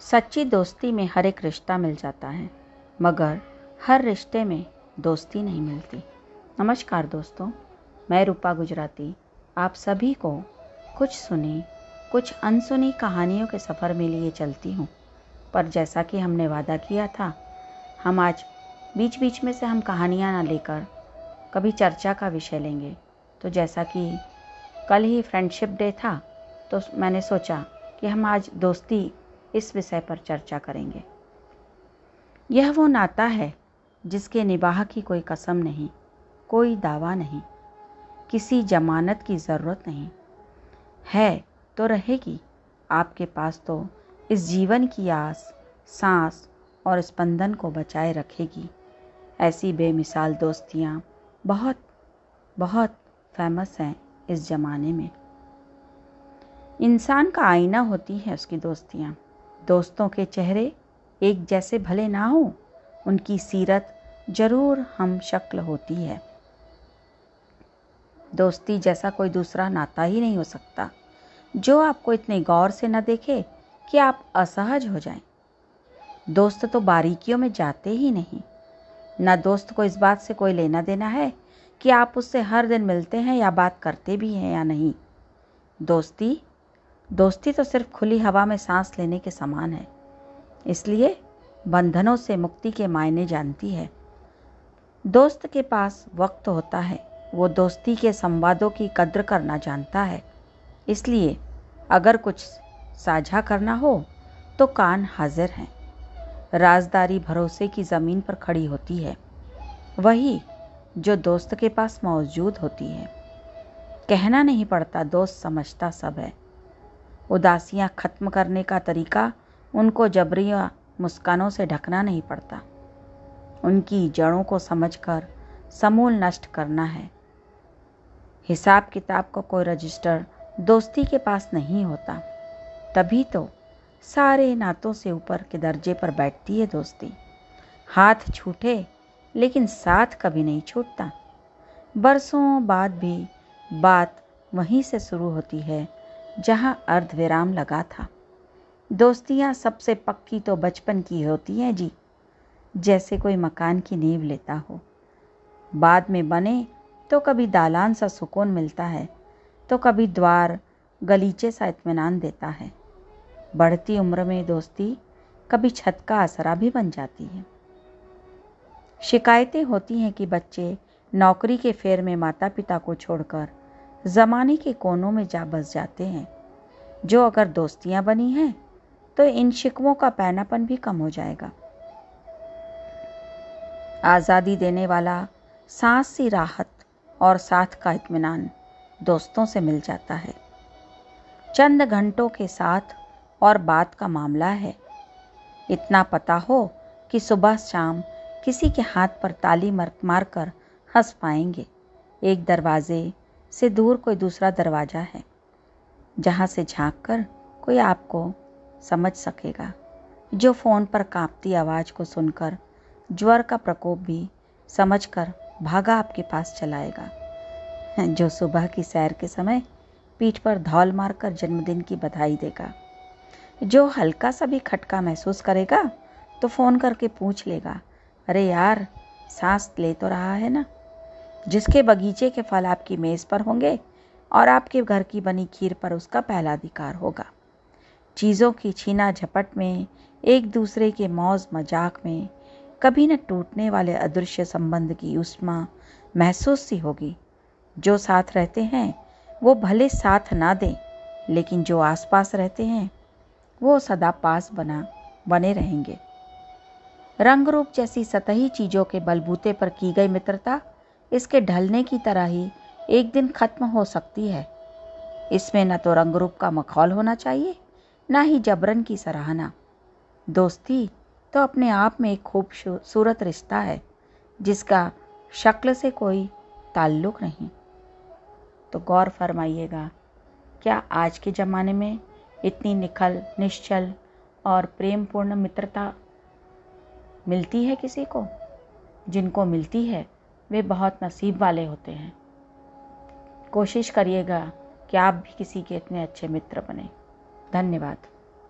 सच्ची दोस्ती में हर एक रिश्ता मिल जाता है, मगर हर रिश्ते में दोस्ती नहीं मिलती। नमस्कार दोस्तों, मैं रूपा गुजराती। आप सभी को कुछ सुनी, कुछ अनसुनी कहानियों के सफ़र में लिए चलती हूँ। पर जैसा कि हमने वादा किया था, हम आज बीच बीच में से हम कहानियाँ ना लेकर कभी चर्चा का विषय लेंगे। तो जैसा कि कल ही फ्रेंडशिप डे था तो मैंने सोचा कि हम आज दोस्ती इस विषय पर चर्चा करेंगे। यह वो नाता है जिसके निबाह की कोई कसम नहीं, कोई दावा नहीं, किसी जमानत की ज़रूरत नहीं। है तो रहेगी, आपके पास तो इस जीवन की आस, सांस और स्पंदन को बचाए रखेगी। ऐसी बेमिसाल दोस्तियाँ बहुत बहुत फ़ेमस हैं इस ज़माने में। इंसान का आईना होती है उसकी दोस्तियाँ। दोस्तों के चेहरे एक जैसे भले ना हो, उनकी सीरत ज़रूर हम शक्ल होती है। दोस्ती जैसा कोई दूसरा नाता ही नहीं हो सकता। जो आपको इतने गौर से न देखे कि आप असहज हो जाएँ। दोस्त तो बारीकियों में जाते ही नहीं। न दोस्त को इस बात से कोई लेना देना है कि आप उससे हर दिन मिलते हैं या बात करते भी हैं या नहीं। दोस्ती दोस्ती तो सिर्फ़ खुली हवा में सांस लेने के समान है। इसलिए बंधनों से मुक्ति के मायने जानती है। दोस्त के पास वक्त होता है। वो दोस्ती के संवादों की कद्र करना जानता है। इसलिए अगर कुछ साझा करना हो तो कान हाजिर हैं। राजदारी भरोसे की ज़मीन पर खड़ी होती है। वही जो दोस्त के पास मौजूद होती है। कहना नहीं पड़ता, दोस्त समझता सब है। उदासियाँ ख़त्म करने का तरीका उनको जबरिया मुस्कानों से ढकना नहीं पड़ता। उनकी जड़ों को समझकर समूल नष्ट करना है। हिसाब किताब का को कोई रजिस्टर दोस्ती के पास नहीं होता। तभी तो सारे नातों से ऊपर के दर्जे पर बैठती है दोस्ती। हाथ छूटे, लेकिन साथ कभी नहीं छूटता। बरसों बाद भी बात वहीं से शुरू होती है जहाँ अर्धविराम लगा था। दोस्तियाँ सबसे पक्की तो बचपन की होती हैं जी, जैसे कोई मकान की नींव लेता हो। बाद में बने तो कभी दालान सा सुकून मिलता है तो कभी द्वार गलीचे सा इतमान देता है। बढ़ती उम्र में दोस्ती कभी छत का आसरा भी बन जाती है। शिकायतें होती हैं कि बच्चे नौकरी के फेर में माता पिता को छोड़कर ज़माने के कोनों में जा बस जाते हैं। जो अगर दोस्तियाँ बनी हैं तो इन शिकवों का पैनापन भी कम हो जाएगा। आज़ादी देने वाला सांस सी राहत और साथ का इत्मीनान दोस्तों से मिल जाता है। चंद घंटों के साथ और बात का मामला है। इतना पता हो कि सुबह शाम किसी के हाथ पर ताली मार मार कर हंस पाएँगे। एक दरवाजे से दूर कोई दूसरा दरवाज़ा है, जहाँ से झाँक कर कोई आपको समझ सकेगा। जो फ़ोन पर कांपती आवाज़ को सुनकर, ज्वर का प्रकोप भी समझकर भागा आपके पास चलाएगा। जो सुबह की सैर के समय पीठ पर धौल मारकर जन्मदिन की बधाई देगा। जो हल्का सा भी खटका महसूस करेगा तो फ़ोन करके पूछ लेगा, अरे यार, सांस ले तो रहा है ना? जिसके बगीचे के फल आपकी मेज़ पर होंगे और आपके घर की बनी खीर पर उसका पहला अधिकार होगा। चीज़ों की छीना झपट में, एक दूसरे के मौज मज़ाक में, कभी न टूटने वाले अदृश्य संबंध की उष्मा महसूस सी होगी। जो साथ रहते हैं, वो भले साथ ना दें, लेकिन जो आसपास रहते हैं, वो सदा पास बना, बने रहेंगे। रंग रूप जैसी सतही चीज़ों के बलबूते पर की गई मित्रता इसके ढलने की तरह ही एक दिन खत्म हो सकती है। इसमें न तो रंग रूप का मखौल होना चाहिए, ना ही जबरन की सराहना। दोस्ती तो अपने आप में एक खूबसूरत रिश्ता है, जिसका शक्ल से कोई ताल्लुक नहीं। तो गौर फरमाइएगा, क्या आज के ज़माने में इतनी निखल, निश्चल और प्रेमपूर्ण मित्रता मिलती है किसी को, जिनको मिलती है? वे बहुत नसीब वाले होते हैं। कोशिश करिएगा कि आप भी किसी के इतने अच्छे मित्र बने। धन्यवाद।